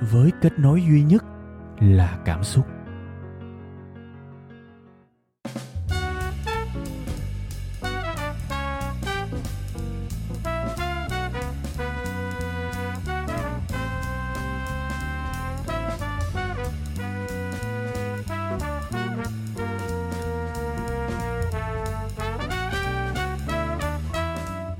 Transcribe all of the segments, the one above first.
với kết nối duy nhất là cảm xúc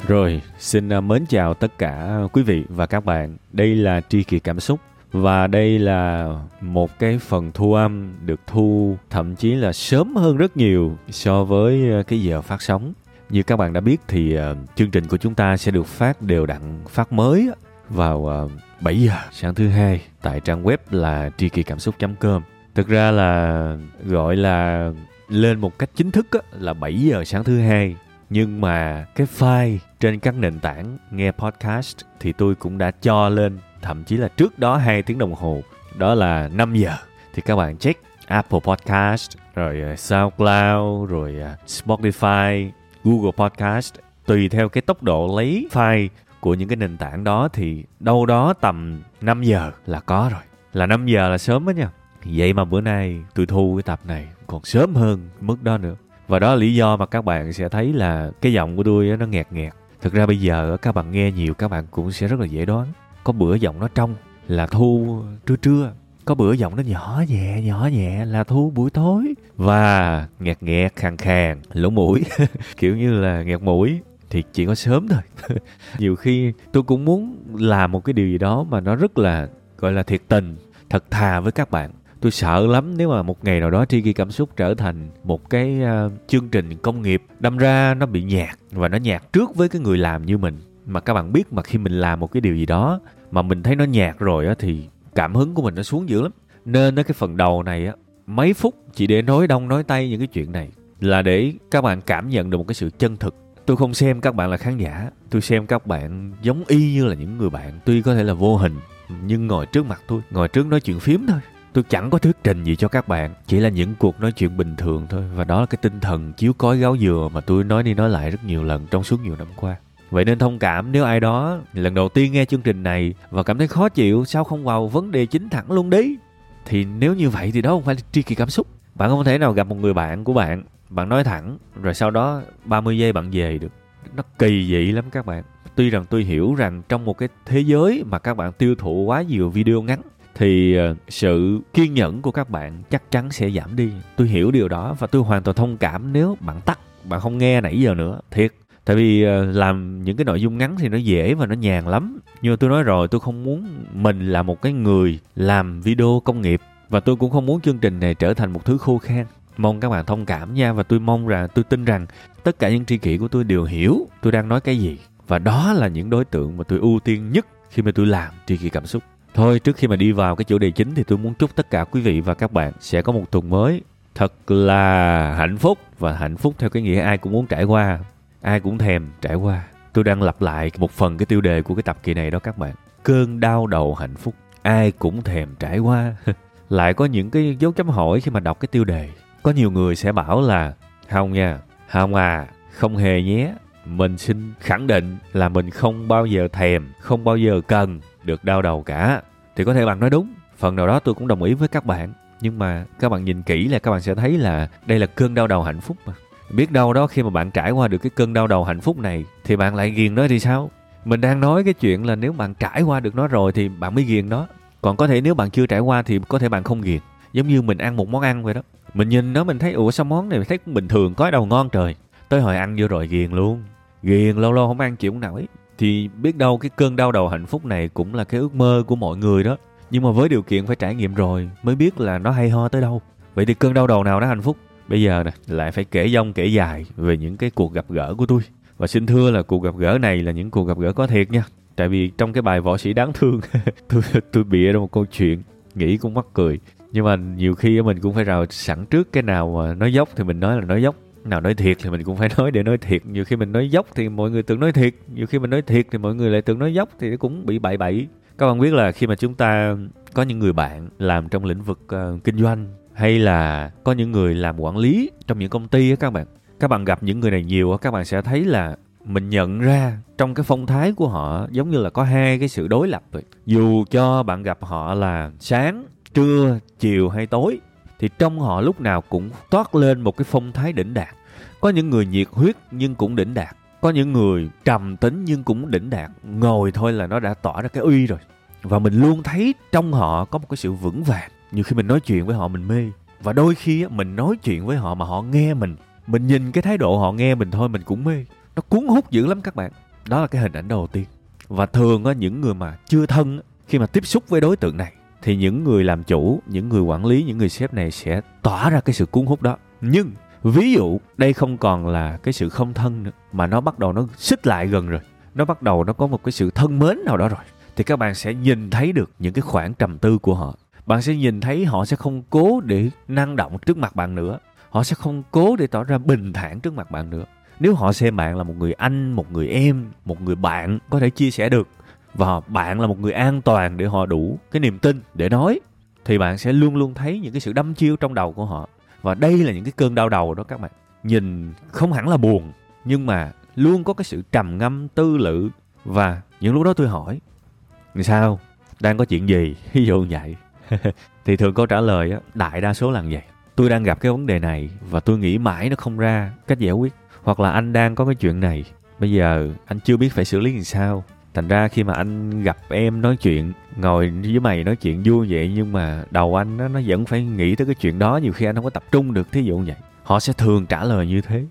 Rồi, xin à, mến chào tất cả quý vị và các bạn. Đây là Tri Kỳ Cảm Xúc và đây là một cái phần thu âm được thu thậm chí là sớm hơn rất nhiều so với ờ, cái giờ phát sóng. Như các bạn đã biết thì uh, chương trình của chúng ta sẽ được phát đều đặn phát mới vào ờ, uh, 7 giờ sáng thứ hai tại trang web là tri kỳ cảm xúc.com. Thực ra là gọi là lên một cách chính thức á, là 7 giờ sáng thứ hai nhưng mà cái file trên các nền tảng nghe podcast thì tôi cũng đã cho lên thậm chí là trước đó 2 tiếng đồng hồ, đó là 5 giờ. Thì các bạn check Apple Podcast, rồi ờ, SoundCloud, rồi ờ, Spotify, Google Podcast. Tùy theo cái tốc độ lấy file của những cái nền tảng đó thì đâu đó tầm 5 giờ là có rồi. Là 5 giờ là sớm đó nha. Vậy mà bữa nay tôi thu cái tập này còn sớm hơn mức đó nữa. Và đó là lý do mà các bạn sẽ thấy là cái giọng của tôi nó nghẹt nghẹt. Thực ra bây giờ các bạn nghe nhiều, các bạn cũng sẽ rất là dễ đoán có bữa giọng nó trong là thu trưa trưa có bữa giọng nó nhỏ nhẹ nhỏ nhẹ là thu buổi tối. Và nghẹt nghẹt khàn khàn lỗ mũi kiểu như là nghẹt mũi thì chỉ có sớm thôi. Nhiều khi tôi cũng muốn làm một cái điều gì đó mà nó rất là gọi là thiệt tình thật thà với các bạn. Tôi sợ lắm nếu mà một ngày nào đó tri ghi cảm xúc trở thành một cái uh, chương trình công nghiệp đâm ra nó bị nhạt và nó nhạt trước với cái người làm như mình mà các bạn biết mà khi mình làm một cái điều gì đó mà mình thấy nó nhạt rồi á, thì cảm hứng của mình nó xuống dữ lắm. Nên cái phần đầu này á, mấy phút chỉ để nói đông, nói tay những cái chuyện này là để các bạn cảm nhận được một cái sự chân thực. Tôi không xem các bạn là khán giả, tôi xem các bạn giống y như là những người bạn. Tuy có thể là vô hình, nhưng ngồi trước mặt tôi, ngồi trước nói chuyện phím thôi. Tôi chẳng có thuyết trình gì cho các bạn, chỉ là những cuộc nói chuyện bình thường thôi. Và đó là cái tinh thần chiếu cói gáo dừa mà tôi nói đi nói lại rất nhiều lần trong suốt nhiều năm qua vậy nên thông cảm nếu ai đó lần đầu tiên nghe chương trình này và cảm thấy khó chịu sao không vào vấn đề chính thẳng luôn đi. Thì nếu như vậy thì đó không phải là tri kỳ cảm xúc. Bạn không thể nào gặp một người bạn của bạn bạn nói thẳng, rồi sau đó 30 giây bạn về được. Nó kỳ dị lắm các bạn. Tuy rằng tôi hiểu rằng trong một cái thế giới mà các bạn tiêu thụ quá nhiều video ngắn, thì ờ, sự kiên nhẫn của các bạn chắc chắn sẽ giảm đi. Tôi hiểu điều đó và tôi hoàn toàn thông cảm nếu bạn tắt, bạn không nghe nãy giờ nữa. Thiệt tại vì ờ, làm những cái nội dung ngắn thì nó dễ và nó nhàn lắm. Nhưng mà tôi nói rồi tôi không muốn mình là một cái người làm video công nghiệp và tôi cũng không muốn chương trình này trở thành một thứ khô khan. Mong các bạn thông cảm nha và tôi mong rằng tôi tin rằng tất cả những tri kỷ của tôi đều hiểu tôi đang nói cái gì. Và đó là những đối tượng mà tôi ưu tiên nhất khi mà tôi làm tri kỷ cảm xúc. Thôi trước khi mà đi vào cái chủ đề chính thì tôi muốn chúc tất cả quý vị và các bạn sẽ có một tuần mới thật là hạnh phúc. Và hạnh phúc theo cái nghĩa ai cũng muốn trải qua, ai cũng thèm trải qua. Tôi đang lặp lại một phần cái tiêu đề của cái tập kỳ này đó các bạn. Cơn đau đầu hạnh phúc, ai cũng thèm trải qua. Lại có những cái dấu chấm hỏi khi mà đọc cái tiêu đề. Có nhiều người sẽ bảo là không nha, không à, không hề nhé. Mình xin khẳng định là mình không bao giờ thèm, không bao giờ cần được đau đầu cả thì có thể bạn nói đúng phần nào đó tôi cũng đồng ý với các bạn nhưng mà các bạn nhìn kỹ là các bạn sẽ thấy là đây là cơn đau đầu hạnh phúc mà biết đâu đó khi mà bạn trải qua được cái cơn đau đầu hạnh phúc này, thì bạn lại ghiền nó thì sao? Mình đang nói cái chuyện là nếu bạn trải qua được nó rồi thì bạn mới ghiền nó. Còn có thể nếu bạn chưa trải qua thì có thể bạn không ghiền. Giống như mình ăn một món ăn vậy đó. Mình nhìn nó, mình thấy, ủa, sao món này thấy cũng bình thường, có đầu ngon trời. Tới hồi ăn vô rồi ghiền luôn. Ghiền lâu lâu không ăn chịu không nổi. Thì biết đâu cái cơn đau đầu hạnh phúc này cũng là cái ước mơ của mọi người đó. Nhưng mà với điều kiện phải trải nghiệm rồi, mới biết là nó hay ho tới đâu. Vậy thì cơn đau đầu nào nó hạnh phúc? Bây giờ nè lại phải kể dông kể dài về những cái cuộc gặp gỡ của tôi. Và xin thưa là cuộc gặp gỡ này là những cuộc gặp gỡ có thiệt nha. Tại vì trong cái bài võ sĩ đáng thương tôi tôi bịa ra một câu chuyện nghĩ cũng mắc cười. Nhưng mà nhiều khi mình cũng phải rào sẵn trước cái nào mà nói dốc thì mình nói là nói dốc. Nào nói thiệt thì mình cũng phải nói để nói thiệt. Nhiều khi mình nói dốc thì mọi người tưởng nói thiệt. Nhiều khi mình nói thiệt thì mọi người lại tưởng nói dốc thì cũng bị bậy bậy các bạn biết là khi mà chúng ta có những người bạn làm trong lĩnh vực uh, kinh doanh hay là có những người làm quản lý trong những công ty á các bạn? Các bạn gặp những người này nhiều á, các bạn sẽ thấy là mình nhận ra trong cái phong thái của họ giống như là có hai cái sự đối lập vậy. Dù cho bạn gặp họ là sáng, trưa, chiều hay tối, thì trong họ lúc nào cũng toát lên một cái phong thái đỉnh đạt. Có những người nhiệt huyết nhưng cũng đỉnh đạt, có những người trầm tính nhưng cũng đỉnh đạt. Ngồi thôi là nó đã tỏ ra cái uy rồi. Và mình luôn thấy trong họ có một cái sự vững vàng nhiều khi mình nói chuyện với họ mình mê. Và đôi khi mình nói chuyện với họ mà họ nghe mình mình nhìn cái thái độ họ nghe mình thôi mình cũng mê. Nó cuốn hút dữ lắm các bạn. Đó là cái hình ảnh đầu tiên. Và thường những người mà chưa thân khi mà tiếp xúc với đối tượng này, thì những người làm chủ, những người quản lý, những người sếp này sẽ tỏa ra cái sự cuốn hút đó. Nhưng, ví dụ, đây không còn là cái sự không thân nữa, mà nó bắt đầu nó xích lại gần rồi. Nó bắt đầu nó có một cái sự thân mến nào đó rồi. Thì các bạn sẽ nhìn thấy được những cái khoảng trầm tư của họ bạn sẽ nhìn thấy họ sẽ không cố để năng động trước mặt bạn nữa. Họ sẽ không cố để tỏ ra bình thản trước mặt bạn nữa. Nếu họ xem bạn là một người anh, một người em, một người bạn, có thể chia sẻ được. Và bạn là một người an toàn để họ đủ cái niềm tin để nói, thì bạn sẽ luôn luôn thấy những cái sự đâm chiêu trong đầu của họ. Và đây là những cái cơn đau đầu đó các bạn. Nhìn không hẳn là buồn, nhưng mà luôn có cái sự trầm ngâm, tư lự và những lúc đó tôi hỏi, sao? Đang có chuyện gì? Ví dụ vậy. thì thường câu trả lời á đại đa số là vậy. Tôi đang gặp cái vấn đề này và tôi nghĩ mãi nó không ra cách giải quyết. Hoặc là anh đang có cái chuyện này bây giờ anh chưa biết phải xử lý làm sao. Thành ra khi mà anh gặp em nói chuyện ngồi với mày nói chuyện vui vậy nhưng mà đầu anh nó, nó vẫn phải nghĩ tới cái chuyện đó. Nhiều khi anh không có tập trung được thí dụ vậy. Họ sẽ thường trả lời như thế.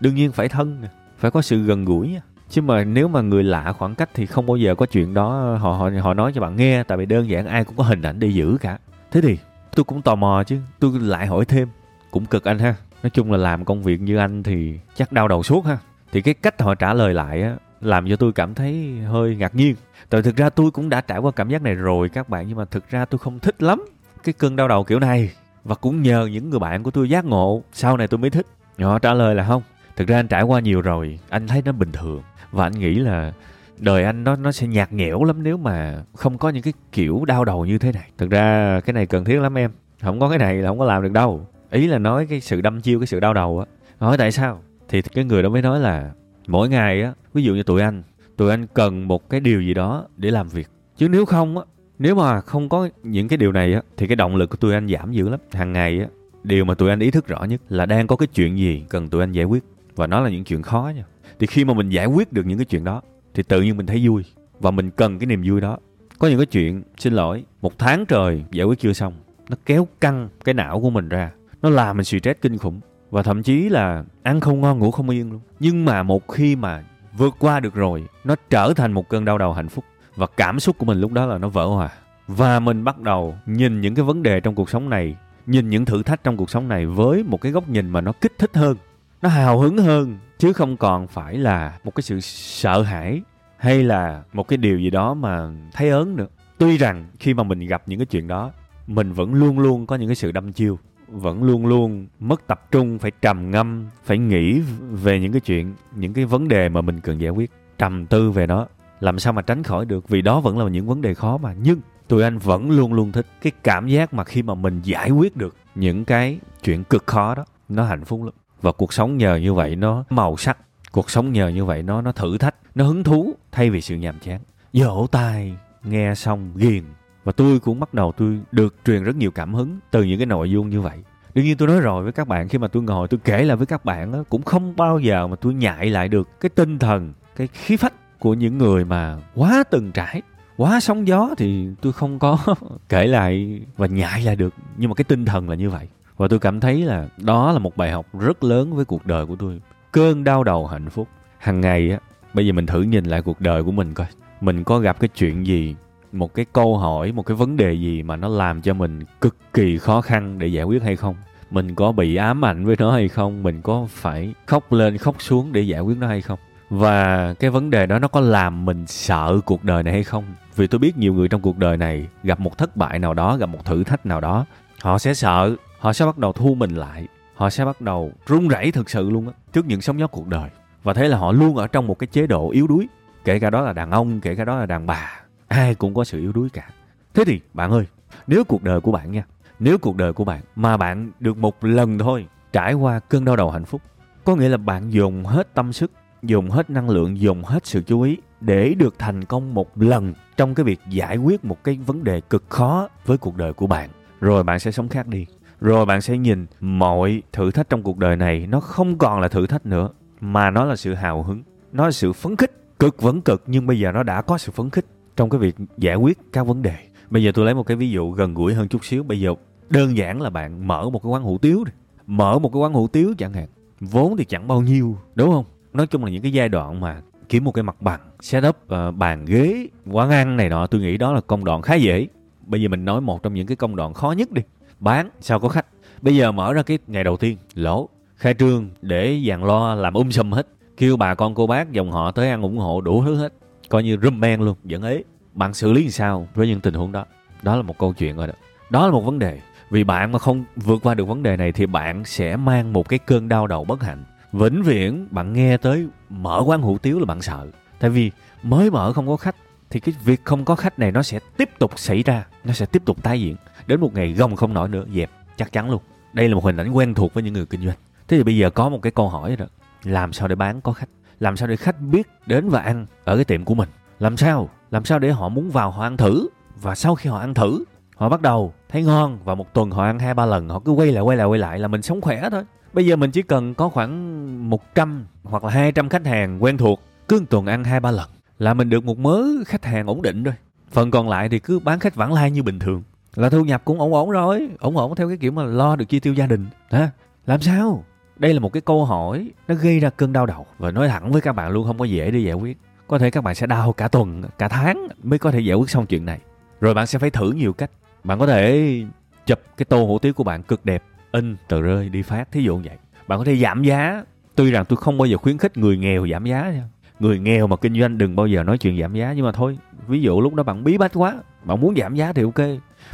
Đương nhiên phải thân phải có sự gần gũi chứ mà nếu mà người lạ khoảng cách thì không bao giờ có chuyện đó, họ họ họ nói cho bạn nghe, tại vì đơn giản ai cũng có hình ảnh để giữ cả. Thế thì, tôi cũng tò mò chứ, tôi lại hỏi thêm, cũng cực anh ha. Nói chung là làm công việc như anh thì chắc đau đầu suốt ha. Thì cái cách họ trả lời lại á, làm cho tôi cảm thấy hơi ngạc nhiên. Tại thực ra tôi cũng đã trải qua cảm giác này rồi các bạn, nhưng mà thực ra tôi không thích lắm cái cơn đau đầu kiểu này. Và cũng nhờ những người bạn của tôi giác ngộ, sau này tôi mới thích. Họ trả lời là không thực ra anh trải qua nhiều rồi, anh thấy nó bình thường. Và anh nghĩ là đời anh nó nó sẽ nhạt nhẽo lắm nếu mà không có những cái kiểu đau đầu như thế này. Thực ra cái này cần thiết lắm em. Không có cái này là không có làm được đâu. Ý là nói cái sự đâm chiêu, cái sự đau đầu á. Hỏi tại sao? Thì cái người đó mới nói là mỗi ngày á, ví dụ như tụi anh tụi anh cần một cái điều gì đó để làm việc. Chứ nếu không á, nếu mà không có những cái điều này á, thì cái động lực của tụi anh giảm dữ lắm. Hàng ngày á, điều mà tụi anh ý thức rõ nhất là đang có cái chuyện gì cần tụi anh giải quyết và nó là những chuyện khó nha. Thì khi mà mình giải quyết được những cái chuyện đó, thì tự nhiên mình thấy vui. Và mình cần cái niềm vui đó. Có những cái chuyện, xin lỗi, một tháng trời giải quyết chưa xong, nó kéo căng cái não của mình ra. Nó làm mình stress kinh khủng. Và thậm chí là ăn không ngon, ngủ không yên luôn. Nhưng mà một khi mà vượt qua được rồi, nó trở thành một cơn đau đầu hạnh phúc. Và cảm xúc của mình lúc đó là nó vỡ hòa. Và mình bắt đầu nhìn những cái vấn đề trong cuộc sống này, nhìn những thử thách trong cuộc sống này với một cái góc nhìn mà nó kích thích hơn nó hào hứng hơn, chứ không còn phải là một cái sự sợ hãi hay là một cái điều gì đó mà thấy ớn nữa. Tuy rằng khi mà mình gặp những cái chuyện đó, mình vẫn luôn luôn có những cái sự đâm chiêu, vẫn luôn luôn mất tập trung, phải trầm ngâm, phải nghĩ về những cái chuyện, những cái vấn đề mà mình cần giải quyết, trầm tư về nó. Làm sao mà tránh khỏi được? Vì đó vẫn là những vấn đề khó mà. Nhưng tụi anh vẫn luôn luôn thích cái cảm giác mà khi mà mình giải quyết được những cái chuyện cực khó đó, nó hạnh phúc lắm và cuộc sống nhờ như vậy nó màu sắc cuộc sống nhờ như vậy nó nó thử thách nó hứng thú thay vì sự nhàm chán. Dỗ tai nghe xong ghiền và tôi cũng bắt đầu tôi được truyền rất nhiều cảm hứng từ những cái nội dung như vậy. Đương nhiên tôi nói rồi với các bạn khi mà tôi ngồi tôi kể lại với các bạn đó, cũng không bao giờ mà tôi nhại lại được cái tinh thần cái khí phách của những người mà quá từng trải quá sóng gió thì tôi không có kể lại và nhại lại được. Nhưng mà cái tinh thần là như vậy và tôi cảm thấy là đó là một bài học rất lớn với cuộc đời của tôi. Cơn đau đầu hạnh phúc. Hàng ngày á, bây giờ mình thử nhìn lại cuộc đời của mình coi. Mình có gặp cái chuyện gì, một cái câu hỏi, một cái vấn đề gì mà nó làm cho mình cực kỳ khó khăn để giải quyết hay không? Mình có bị ám ảnh với nó hay không? Mình có phải khóc lên khóc xuống để giải quyết nó hay không? Và cái vấn đề đó nó có làm mình sợ cuộc đời này hay không? Vì tôi biết nhiều người trong cuộc đời này gặp một thất bại nào đó, gặp một thử thách nào đó, họ sẽ sợ họ sẽ bắt đầu thu mình lại. Họ sẽ bắt đầu run rẩy thực sự luôn á, trước những sóng gió cuộc đời. Và thế là họ luôn ở trong một cái chế độ yếu đuối, kể cả đó là đàn ông, kể cả đó là đàn bà, ai cũng có sự yếu đuối cả. Thế thì, bạn ơi, nếu cuộc đời của bạn nha, nếu cuộc đời của bạn mà bạn được một lần thôi trải qua cơn đau đầu hạnh phúc, có nghĩa là bạn dùng hết tâm sức, dùng hết năng lượng, dùng hết sự chú ý để được thành công một lần trong cái việc giải quyết một cái vấn đề cực khó với cuộc đời của bạn. Rồi bạn sẽ sống khác đi rồi bạn sẽ nhìn mọi thử thách trong cuộc đời này nó không còn là thử thách nữa mà nó là sự hào hứng nó là sự phấn khích cực vẫn cực nhưng bây giờ nó đã có sự phấn khích trong cái việc giải quyết các vấn đề. Bây giờ tôi lấy một cái ví dụ gần gũi hơn chút xíu. Bây giờ đơn giản là bạn mở một cái quán hủ tiếu đi. Mở một cái quán hủ tiếu chẳng hạn vốn thì chẳng bao nhiêu đúng không? Nói chung là những cái giai đoạn mà kiếm một cái mặt bằng setup uh, ờ, bàn ghế quán ăn này nọ tôi nghĩ đó là công đoạn khá dễ. Bây giờ mình nói một trong những cái công đoạn khó nhất đi bán, sao có khách? Bây giờ mở ra cái ngày đầu tiên, lỗ. Khai trương để dàn lo làm um sùm hết. Kêu bà con cô bác dòng họ tới ăn ủng hộ đủ thứ hết. Coi như rum men luôn dẫn ấy bạn xử lý làm sao với những tình huống đó? Đó là một câu chuyện rồi đó. Đó là một vấn đề. Vì bạn mà không vượt qua được vấn đề này thì bạn sẽ mang một cái cơn đau đầu bất hạnh. Vĩnh viễn bạn nghe tới mở quán hủ tiếu là bạn sợ. Tại vì mới mở không có khách thì cái việc không có khách này nó sẽ tiếp tục xảy ra, nó sẽ tiếp tục tái diễn. Đến một ngày gồng không nổi nữa, dẹp, chắc chắn luôn. Đây là một hình ảnh quen thuộc với những người kinh doanh. Thế thì bây giờ có một cái câu hỏi rồi làm sao để bán có khách? Làm sao để khách biết đến và ăn ở cái tiệm của mình? Làm sao? Làm sao để họ muốn vào họ ăn thử? Và sau khi họ ăn thử, họ bắt đầu thấy ngon và một tuần họ ăn hai ba lần, họ cứ quay lại quay lại quay lại là mình sống khỏe thôi. Bây giờ mình chỉ cần có khoảng 100 hoặc là 200 khách hàng quen thuộc, cứ một tuần ăn hai ba lần là mình được một mớ khách hàng ổn định rồi phần còn lại thì cứ bán khách vãng lai như bình thường. Là thu nhập cũng ổn ổn rồi, ổn ổn theo cái kiểu mà lo được chi tiêu gia đình ha làm sao? Đây là một cái câu hỏi nó gây ra cơn đau đầu. Và nói thẳng với các bạn luôn, không có dễ để giải quyết. Có thể các bạn sẽ đau cả tuần, cả tháng mới có thể giải quyết xong chuyện này. Rồi bạn sẽ phải thử nhiều cách. Bạn có thể chụp cái tô hủ tiếu của bạn cực đẹp, in tờ rơi, đi phát, thí dụ như vậy. Bạn có thể giảm giá. Tuy rằng tôi không bao giờ khuyến khích người nghèo giảm giá nha người nghèo mà kinh doanh đừng bao giờ nói chuyện giảm giá, nhưng mà thôi, ví dụ lúc đó bạn bí bách quá, bạn muốn giảm giá thì ok.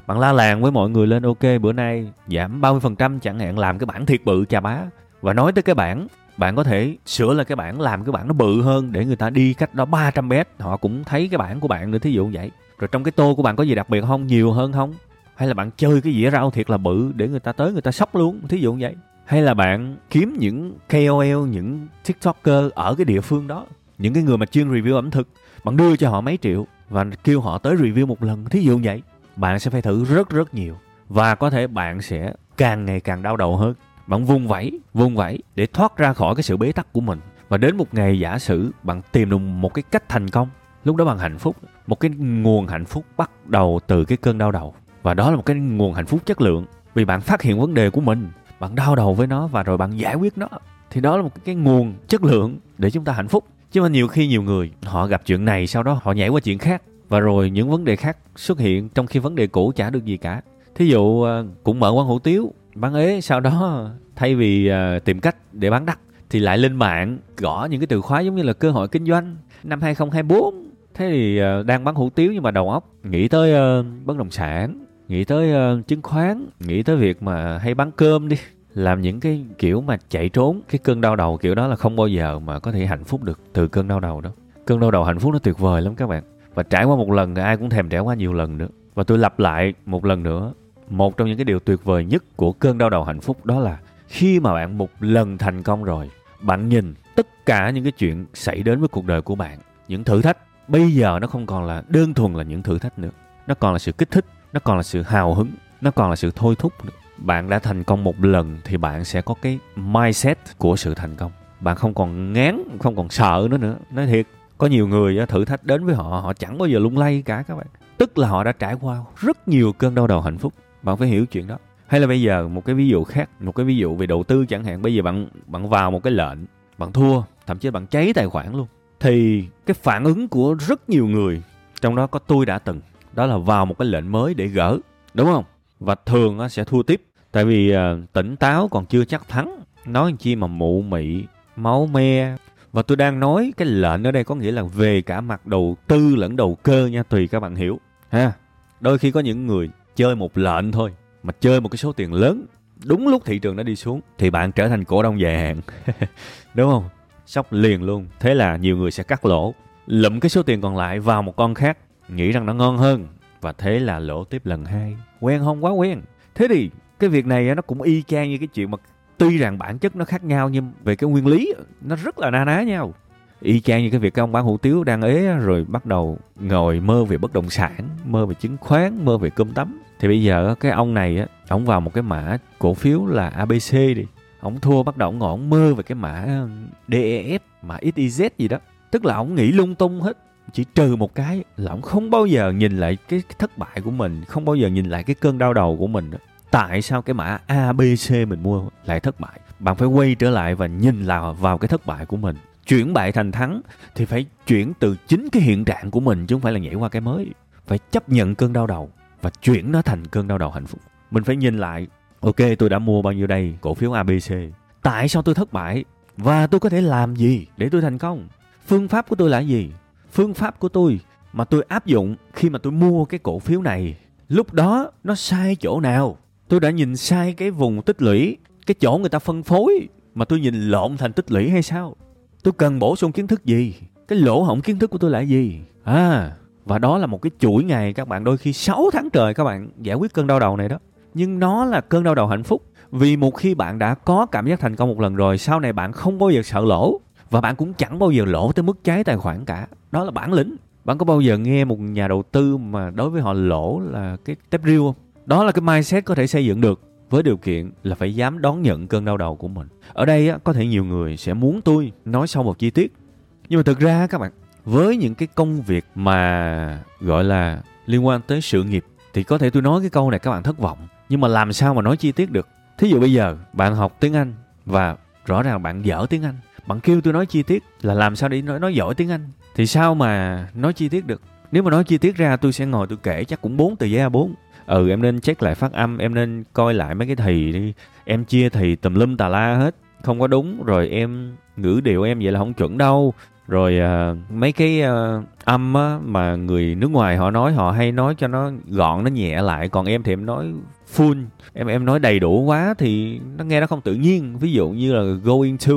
Bạn la làng với mọi người lên ok, bữa nay giảm 30% chẳng hạn, làm cái bản thiệt bự chà bá. Và nói tới cái bản bạn có thể sửa lại cái bản làm cái bản nó bự hơn để người ta đi cách đó 300 mét, họ cũng thấy cái bản của bạn nữa, thí dụ vậy. Rồi trong cái tô của bạn có gì đặc biệt không, nhiều hơn không? Hay là bạn chơi cái dĩa rau thiệt là bự để người ta tới người ta sốc luôn, thí dụ vậy. Hay là bạn kiếm những KOL những TikToker ở cái địa phương đó những cái người mà chuyên review ẩm thực, bạn đưa cho họ mấy triệu và kêu họ tới review một lần, thí dụ vậy, bạn sẽ phải thử rất rất nhiều. Và có thể bạn sẽ càng ngày càng đau đầu hơn. Bạn vung vẩy vung vẩy để thoát ra khỏi cái sự bế tắc của mình. Và đến một ngày giả sử bạn tìm được một cái cách thành công, lúc đó bạn hạnh phúc, một cái nguồn hạnh phúc bắt đầu từ cái cơn đau đầu. Và đó là một cái nguồn hạnh phúc chất lượng. Vì bạn phát hiện vấn đề của mình, bạn đau đầu với nó và rồi bạn giải quyết nó, thì đó là một cái nguồn chất lượng để chúng ta hạnh phúc chứ mà nhiều khi nhiều người, họ gặp chuyện này, sau đó họ nhảy qua chuyện khác. Và rồi những vấn đề khác xuất hiện trong khi vấn đề cũ chả được gì cả. Thí dụ à, cũng mở quán hủ tiếu, bán ế, sau đó thay vì à, tìm cách để bán đắt thì lại lên mạng gõ những cái từ khóa giống như là cơ hội kinh doanh, năm 2024 thế thì à, đang bán hủ tiếu nhưng mà đầu óc nghĩ tới bất động sản, nghĩ tới chứng khoán, nghĩ tới việc mà hay bán cơm đi làm những cái kiểu mà chạy trốn, cái cơn đau đầu kiểu đó là không bao giờ mà có thể hạnh phúc được từ cơn đau đầu đó. Cơn đau đầu hạnh phúc nó tuyệt vời lắm các bạn. Và trải qua một lần, ai cũng thèm trải qua nhiều lần nữa. Và tôi lặp lại một lần nữa, một trong những cái điều tuyệt vời nhất của cơn đau đầu hạnh phúc đó là khi mà bạn một lần thành công rồi, bạn nhìn tất cả những cái chuyện xảy đến với cuộc đời của bạn, những thử thách, bây giờ nó không còn là đơn thuần là những thử thách nữa. Nó còn là sự kích thích, nó còn là sự hào hứng, nó còn là sự thôi thúc nữa bạn đã thành công một lần thì bạn sẽ có cái mindset của sự thành công. Bạn không còn ngán, không còn sợ nữa nữa. Nói thiệt, có nhiều người thử thách đến với họ họ chẳng bao giờ lung lay cả các bạn. Tức là họ đã trải qua rất nhiều cơn đau đầu hạnh phúc. Bạn phải hiểu chuyện đó. Hay là bây giờ, một cái ví dụ khác, một cái ví dụ về đầu tư chẳng hạn. Bây giờ bạn bạn vào một cái lệnh, bạn thua, thậm chí bạn cháy tài khoản luôn. Thì cái phản ứng của rất nhiều người, trong đó có tôi đã từng, đó là vào một cái lệnh mới để gỡ, đúng không? Và thường sẽ thua tiếp tại vì uh, tỉnh táo còn chưa chắc thắng. Nói chi mà mụ mị máu me. Và tôi đang nói cái lệnh ở đây có nghĩa là về cả mặt đầu tư lẫn đầu cơ nha tùy các bạn hiểu. Ha đôi khi có những người chơi một lệnh thôi mà chơi một cái số tiền lớn đúng lúc thị trường nó đi xuống thì bạn trở thành cổ đông dài hạn. Đúng không? Sốc liền luôn. Thế là nhiều người sẽ cắt lỗ lụm cái số tiền còn lại vào một con khác nghĩ rằng nó ngon hơn. Và thế là lỗ tiếp lần hai. Quen không? Quá quen. Thế thì cái việc này nó cũng y chang như cái chuyện mà tuy rằng bản chất nó khác nhau nhưng về cái nguyên lý nó rất là na ná nhau. Y chang như cái việc cái ông bán hủ tiếu đang ế rồi bắt đầu ngồi mơ về bất động sản, mơ về chứng khoán, mơ về cơm tấm. Thì bây giờ cái ông này á, ông vào một cái mã cổ phiếu là abc đi. Ông thua bắt đầu ông ngồi ông mơ về cái mã def mã xyz gì đó. Tức là ông nghĩ lung tung hết. Chỉ trừ một cái là ông không bao giờ nhìn lại cái thất bại của mình, không bao giờ nhìn lại cái cơn đau đầu của mình đó tại sao cái mã abc mình mua lại thất bại? Bạn phải quay trở lại và nhìn là vào cái thất bại của mình. Chuyển bại thành thắng thì phải chuyển từ chính cái hiện trạng của mình chứ không phải là nhảy qua cái mới. Phải chấp nhận cơn đau đầu và chuyển nó thành cơn đau đầu hạnh phúc. Mình phải nhìn lại, ok, tôi đã mua bao nhiêu đây? Cổ phiếu abc tại sao tôi thất bại? Và tôi có thể làm gì để tôi thành công? Phương pháp của tôi là gì? Phương pháp của tôi mà tôi áp dụng khi mà tôi mua cái cổ phiếu này, lúc đó nó sai chỗ nào? Tôi đã nhìn sai cái vùng tích lũy, cái chỗ người ta phân phối, mà tôi nhìn lộn thành tích lũy hay sao? Tôi cần bổ sung kiến thức gì? Cái lỗ hổng kiến thức của tôi là gì? À và đó là một cái chuỗi ngày các bạn, đôi khi 6 tháng trời các bạn giải quyết cơn đau đầu này đó. Nhưng nó là cơn đau đầu hạnh phúc. Vì một khi bạn đã có cảm giác thành công một lần rồi, sau này bạn không bao giờ sợ lỗ, và bạn cũng chẳng bao giờ lỗ tới mức cháy tài khoản cả. Đó là bản lĩnh. Bạn có bao giờ nghe một nhà đầu tư mà đối với họ lỗ là cái tép riêu không? Đó là cái mindset có thể xây dựng được với điều kiện là phải dám đón nhận cơn đau đầu của mình. Ở đây á, có thể nhiều người sẽ muốn tôi nói sâu một chi tiết. Nhưng mà thực ra các bạn với những cái công việc mà gọi là liên quan tới sự nghiệp thì có thể tôi nói cái câu này các bạn thất vọng. Nhưng mà làm sao mà nói chi tiết được? Thí dụ bây giờ bạn học tiếng anh và rõ ràng bạn dở tiếng anh. Bạn kêu tôi nói chi tiết là làm sao để nói nói giỏi tiếng anh? Thì sao mà nói chi tiết được? Nếu mà nói chi tiết ra tôi sẽ ngồi tôi kể chắc cũng 4 từ giấy A4 ừ em nên check lại phát âm em nên coi lại mấy cái thì đi. Em chia thì tùm lum tà la hết không có đúng rồi em ngữ điệu em vậy là không chuẩn đâu. Rồi à, mấy cái à, âm á, mà người nước ngoài họ nói họ hay nói cho nó gọn nó nhẹ lại. Còn em thì em nói full. Em em nói đầy đủ quá thì nó nghe nó không tự nhiên. Ví dụ như là going to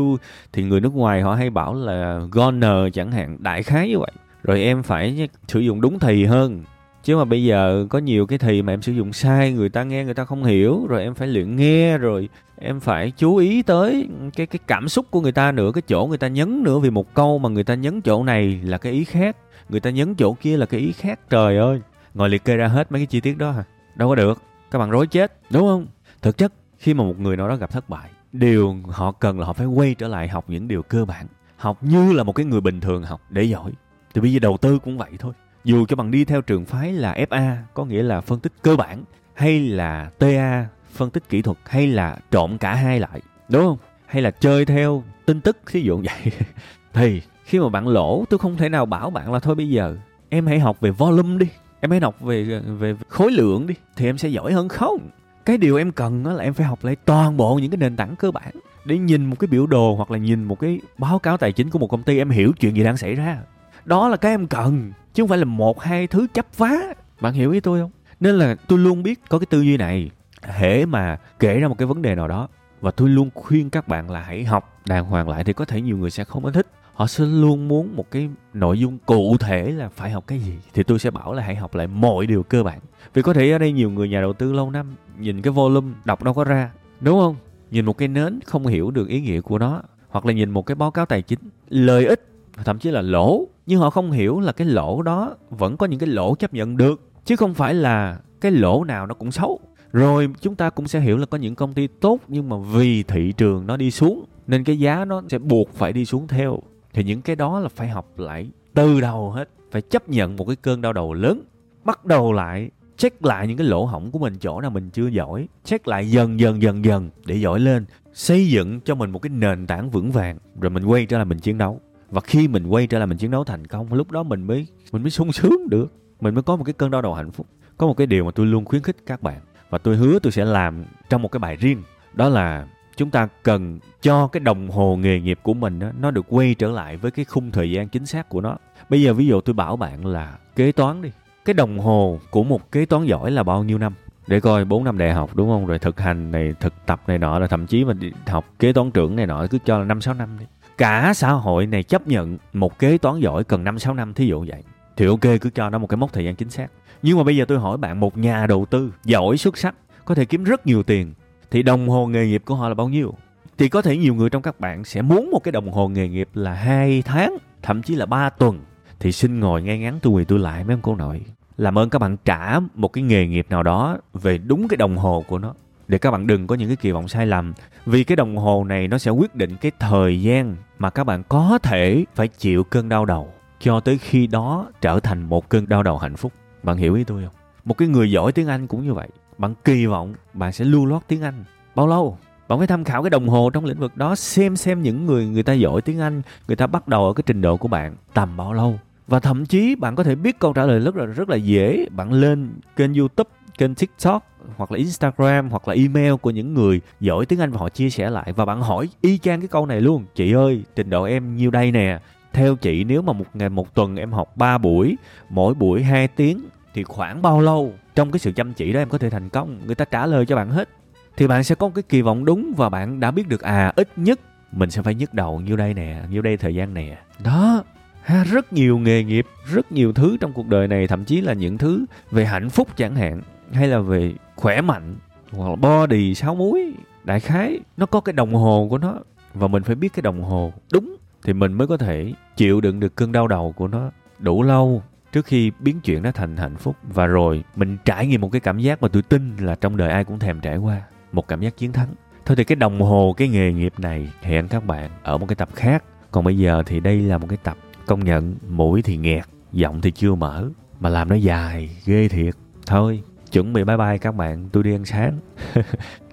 thì người nước ngoài họ hay bảo là gonna chẳng hạn đại khái như vậy. Rồi em phải sử dụng đúng thì hơn chứ mà bây giờ có nhiều cái thì mà em sử dụng sai, người ta nghe người ta không hiểu, rồi em phải luyện nghe, rồi em phải chú ý tới cái cái cảm xúc của người ta nữa, cái chỗ người ta nhấn nữa. Vì một câu mà người ta nhấn chỗ này là cái ý khác, người ta nhấn chỗ kia là cái ý khác. Trời ơi, ngồi liệt kê ra hết mấy cái chi tiết đó hả? Đâu có được, các bạn rối chết, đúng không? Thực chất, khi mà một người nào đó gặp thất bại, điều họ cần là họ phải quay trở lại học những điều cơ bản, học như là một cái người bình thường học để giỏi. Thì bây giờ đầu tư cũng vậy thôi dù cho bằng đi theo trường phái là FA có nghĩa là phân tích cơ bản, hay là TA phân tích kỹ thuật, hay là trộn cả hai lại, đúng không? Hay là chơi theo tin tức ví dụ vậy. Thì khi mà bạn lỗ, tôi không thể nào bảo bạn là thôi bây giờ, em hãy học về volume đi, em hãy học về về khối lượng đi, thì em sẽ giỏi hơn không? Cái điều em cần là em phải học lại toàn bộ những cái nền tảng cơ bản, để nhìn một cái biểu đồ hoặc là nhìn một cái báo cáo tài chính của một công ty, em hiểu chuyện gì đang xảy ra đó là cái em cần, chứ không phải là một, hai thứ chấp phá. Bạn hiểu ý tôi không? Nên là tôi luôn biết có cái tư duy này, hễ mà kể ra một cái vấn đề nào đó. Và tôi luôn khuyên các bạn là hãy học, đàng hoàng lại thì có thể nhiều người sẽ không có thích. Họ sẽ luôn muốn một cái nội dung cụ thể là phải học cái gì. Thì tôi sẽ bảo là hãy học lại mọi điều cơ bản. Vì có thể ở đây nhiều người nhà đầu tư lâu năm, nhìn cái volume đọc đâu có ra, đúng không? Nhìn một cái nến không hiểu được ý nghĩa của nó, hoặc là nhìn một cái báo cáo tài chính, lợi ích thậm chí là lỗ. Nhưng họ không hiểu là cái lỗ đó vẫn có những cái lỗ chấp nhận được, chứ không phải là cái lỗ nào nó cũng xấu. Rồi chúng ta cũng sẽ hiểu là có những công ty tốt nhưng mà vì thị trường nó đi xuống, nên cái giá nó sẽ buộc phải đi xuống theo. Thì những cái đó là phải học lại từ đầu hết, phải chấp nhận một cái cơn đau đầu lớn. Bắt đầu lại, check lại những cái lỗ hổng của mình chỗ nào mình chưa giỏi. Check lại dần dần dần dần để giỏi lên. Xây dựng cho mình một cái nền tảng vững vàng, rồi mình quay trở lại mình chiến đấu và khi mình quay trở lại mình chiến đấu thành công lúc đó mình mới mình mới sung sướng được. Mình mới có một cái cơn đau đầu hạnh phúc. Có một cái điều mà tôi luôn khuyến khích các bạn. Và tôi hứa tôi sẽ làm trong một cái bài riêng. Đó là chúng ta cần cho cái đồng hồ nghề nghiệp của mình đó, nó được quay trở lại với cái khung thời gian chính xác của nó. Bây giờ ví dụ tôi bảo bạn là kế toán đi. Cái đồng hồ của một kế toán giỏi là bao nhiêu năm? Để coi 4 năm đại học đúng không? Rồi thực hành này thực tập này nọ là thậm chí mình học kế toán trưởng này nọ cứ cho là năm sáu năm đi cả xã hội này chấp nhận một kế toán giỏi cần năm, sáu năm, thí dụ vậy, thì ok, cứ cho nó một cái mốc thời gian chính xác. Nhưng mà bây giờ tôi hỏi bạn, một nhà đầu tư giỏi xuất sắc, có thể kiếm rất nhiều tiền, thì đồng hồ nghề nghiệp của họ là bao nhiêu? Thì có thể nhiều người trong các bạn sẽ muốn một cái đồng hồ nghề nghiệp là hai tháng, thậm chí là 3 tuần. Thì xin ngồi ngay ngắn, tôi quỳ tôi lại mấy ông cô nội. Làm ơn các bạn trả một cái nghề nghiệp nào đó về đúng cái đồng hồ của nó để các bạn đừng có những cái kỳ vọng sai lầm. Vì cái đồng hồ này nó sẽ quyết định cái thời gian mà các bạn có thể phải chịu cơn đau đầu, cho tới khi đó trở thành một cơn đau đầu hạnh phúc. Bạn hiểu ý tôi không? Một cái người giỏi tiếng anh cũng như vậy. Bạn kỳ vọng bạn sẽ lưu loát tiếng anh. Bao lâu? Bạn phải tham khảo cái đồng hồ trong lĩnh vực đó, xem xem những người người ta giỏi tiếng anh, người ta bắt đầu ở cái trình độ của bạn tầm bao lâu. Và thậm chí bạn có thể biết câu trả lời rất là rất là dễ. Bạn lên kênh youtube kênh tiktok hoặc là instagram hoặc là email của những người giỏi tiếng anh và họ chia sẻ lại. Và bạn hỏi y chang cái câu này luôn. Chị ơi trình độ em nhiêu đây nè? Theo chị nếu mà một ngày một tuần em học 3 buổi mỗi buổi 2 tiếng thì khoảng bao lâu? Trong cái sự chăm chỉ đó em có thể thành công? Người ta trả lời cho bạn hết. Thì bạn sẽ có một cái kỳ vọng đúng và bạn đã biết được à ít nhất mình sẽ phải nhức đầu nhiêu đây nè nhiêu đây thời gian nè. Đó ha, rất nhiều nghề nghiệp rất nhiều thứ trong cuộc đời này thậm chí là những thứ về hạnh phúc chẳng hạn hay là về khỏe mạnh, hoặc là body, sáu muối đại khái, nó có cái đồng hồ của nó. Và mình phải biết cái đồng hồ đúng thì mình mới có thể chịu đựng được cơn đau đầu của nó đủ lâu trước khi biến chuyện nó thành hạnh phúc. Và rồi mình trải nghiệm một cái cảm giác mà tôi tin là trong đời ai cũng thèm trải qua, một cảm giác chiến thắng. Thôi thì cái đồng hồ, cái nghề nghiệp này, hẹn các bạn ở một cái tập khác. Còn bây giờ thì đây là một cái tập công nhận mũi thì nghẹt, giọng thì chưa mở, mà làm nó dài, ghê thiệt. Thôi chuẩn bị bye bye các bạn, tôi đi ăn sáng.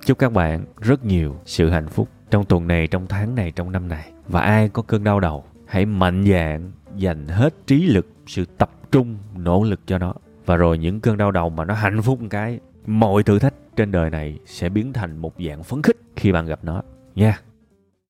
Chúc các bạn rất nhiều sự hạnh phúc trong tuần này, trong tháng này, trong năm này. Và ai có cơn đau đầu, hãy mạnh dạn dành hết trí lực, sự tập trung, nỗ lực cho nó. Và rồi những cơn đau đầu mà nó hạnh phúc một cái, mọi thử thách trên đời này sẽ biến thành một dạng phấn khích khi bạn gặp nó. Nha.